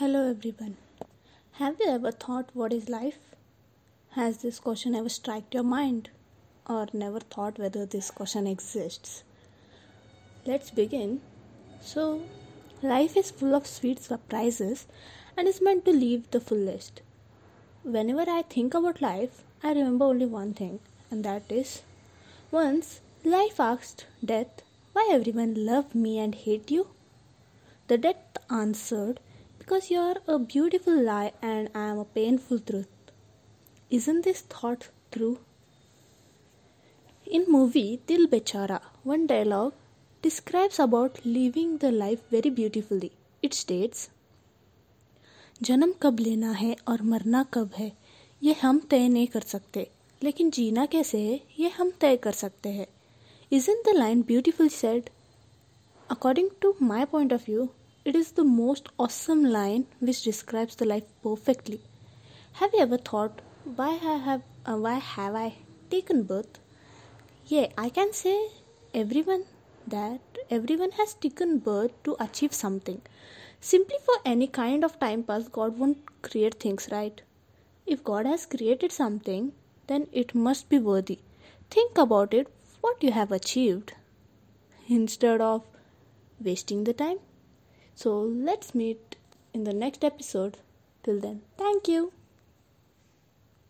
Hello everyone. Have you ever thought what is life? Has this question ever struck your mind? Or never thought whether this question exists? Let's begin. So, life is full of sweet surprises and is meant to live the fullest. Whenever I think about life, I remember only one thing, and that is once life asked death why everyone love me and hate you. The death answered because you are a beautiful lie and I am a painful truth. Isn't this thought true? In movie Dil Bechara, one dialogue describes about living the life very beautifully. It states, जन्म कब लेना है और मरना कब है ये हम तय नहीं कर सकते लेकिन जीना कैसे है ये हम तय कर सकते हैं Isn't the line beautifully said? According to my point of view, it is the most awesome line which describes the life perfectly. Have you ever thought why I have uh, why have I taken birth? Yeah, I can say everyone that everyone has taken birth to achieve something. Simply for any kind of time pass, God won't create things, right? If God has created something, then it must be worthy. Think about it, what you have achieved, instead of wasting the time. So let's meet in the next episode. Till then, thank you.